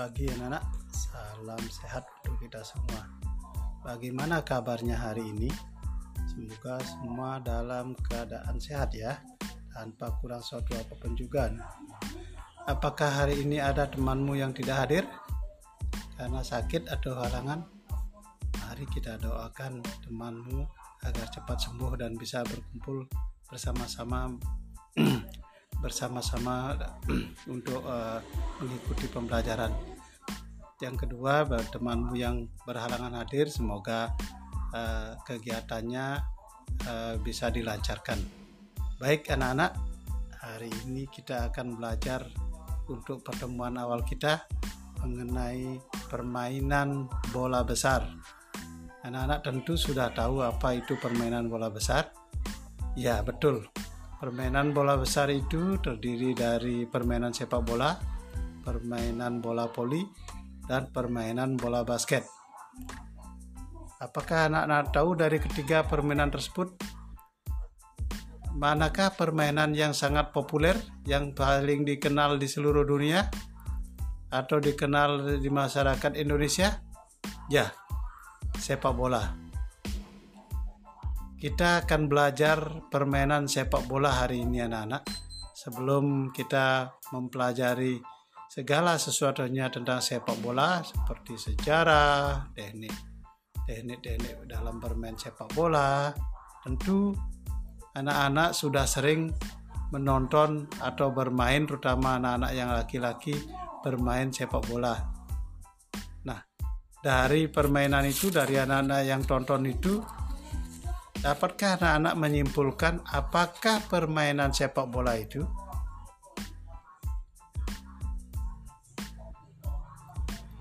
pagi anak-anak, salam sehat untuk kita semua. Bagaimana kabarnya hari ini? Semoga semua dalam keadaan sehat ya, tanpa kurang suatu apa pun juga. Apakah hari ini ada temanmu yang tidak hadir karena sakit atau halangan? Mari kita doakan temanmu agar cepat sembuh dan bisa berkumpul bersama-sama bersama-sama untuk uh, mengikuti pembelajaran. Yang kedua, temanmu yang berhalangan hadir, semoga uh, kegiatannya uh, bisa dilancarkan. Baik, anak-anak, hari ini kita akan belajar untuk pertemuan awal kita mengenai permainan bola besar. Anak-anak tentu sudah tahu apa itu permainan bola besar. Ya, betul Permainan bola besar itu terdiri dari permainan sepak bola, permainan bola poli, dan permainan bola basket. Apakah anak-anak tahu dari ketiga permainan tersebut? Manakah permainan yang sangat populer, yang paling dikenal di seluruh dunia, atau dikenal di masyarakat Indonesia? Ya, sepak bola. Kita akan belajar permainan sepak bola hari ini anak-anak. Sebelum kita mempelajari segala sesuatunya tentang sepak bola seperti sejarah, teknik, teknik-teknik dalam bermain sepak bola, tentu anak-anak sudah sering menonton atau bermain terutama anak-anak yang laki-laki bermain sepak bola. Nah, dari permainan itu dari anak-anak yang tonton itu Dapatkah anak-anak menyimpulkan apakah permainan sepak bola itu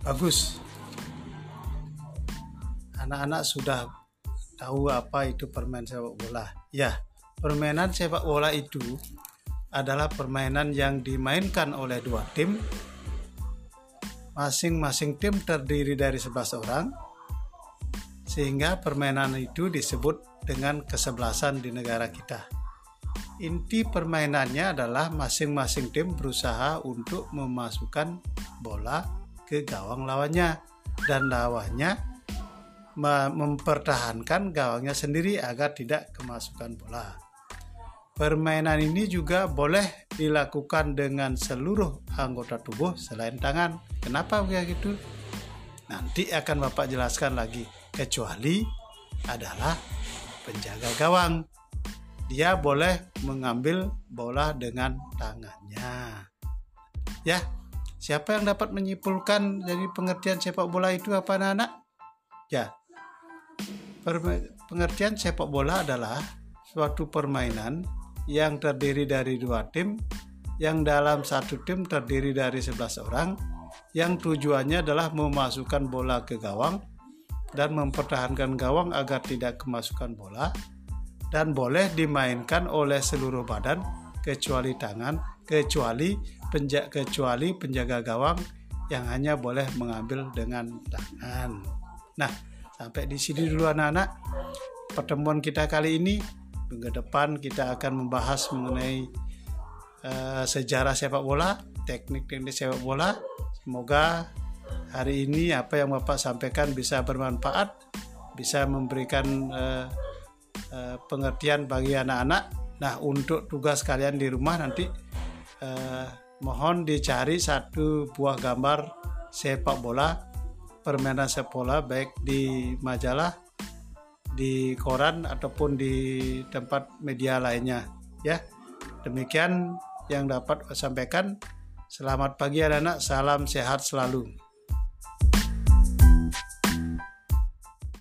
bagus? Anak-anak sudah tahu apa itu permainan sepak bola. Ya, permainan sepak bola itu adalah permainan yang dimainkan oleh dua tim. Masing-masing tim terdiri dari 11 orang sehingga permainan itu disebut dengan kesebelasan di negara kita. Inti permainannya adalah masing-masing tim berusaha untuk memasukkan bola ke gawang lawannya dan lawannya mempertahankan gawangnya sendiri agar tidak kemasukan bola. Permainan ini juga boleh dilakukan dengan seluruh anggota tubuh selain tangan. Kenapa begitu? Nanti akan Bapak jelaskan lagi kecuali adalah penjaga gawang. Dia boleh mengambil bola dengan tangannya. Ya, siapa yang dapat menyimpulkan dari pengertian sepak bola itu apa anak-anak? Ya, pengertian sepak bola adalah suatu permainan yang terdiri dari dua tim yang dalam satu tim terdiri dari 11 orang yang tujuannya adalah memasukkan bola ke gawang dan mempertahankan gawang agar tidak kemasukan bola dan boleh dimainkan oleh seluruh badan kecuali tangan kecuali penja kecuali penjaga gawang yang hanya boleh mengambil dengan tangan. Nah, sampai di sini dulu anak-anak. Pertemuan kita kali ini minggu depan kita akan membahas mengenai uh, sejarah sepak bola, teknik-teknik sepak bola. Semoga hari ini apa yang Bapak sampaikan bisa bermanfaat, bisa memberikan uh, uh, pengertian bagi anak-anak. Nah, untuk tugas kalian di rumah nanti uh, mohon dicari satu buah gambar sepak bola, permainan sepak bola baik di majalah, di koran ataupun di tempat media lainnya, ya. Demikian yang dapat saya sampaikan. Selamat pagi anak-anak, salam sehat selalu.